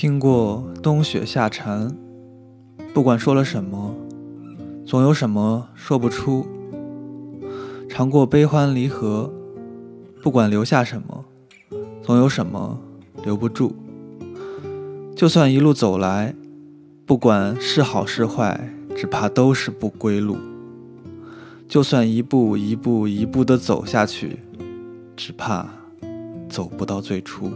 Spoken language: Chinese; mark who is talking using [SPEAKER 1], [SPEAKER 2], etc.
[SPEAKER 1] 听过冬雪夏蝉不管说了什么总有什么说不出。尝过悲欢离合不管留下什么总有什么留不住。就算一路走来不管是好是坏只怕都是不归路。就算一步一步一步的走下去只怕走不到最初。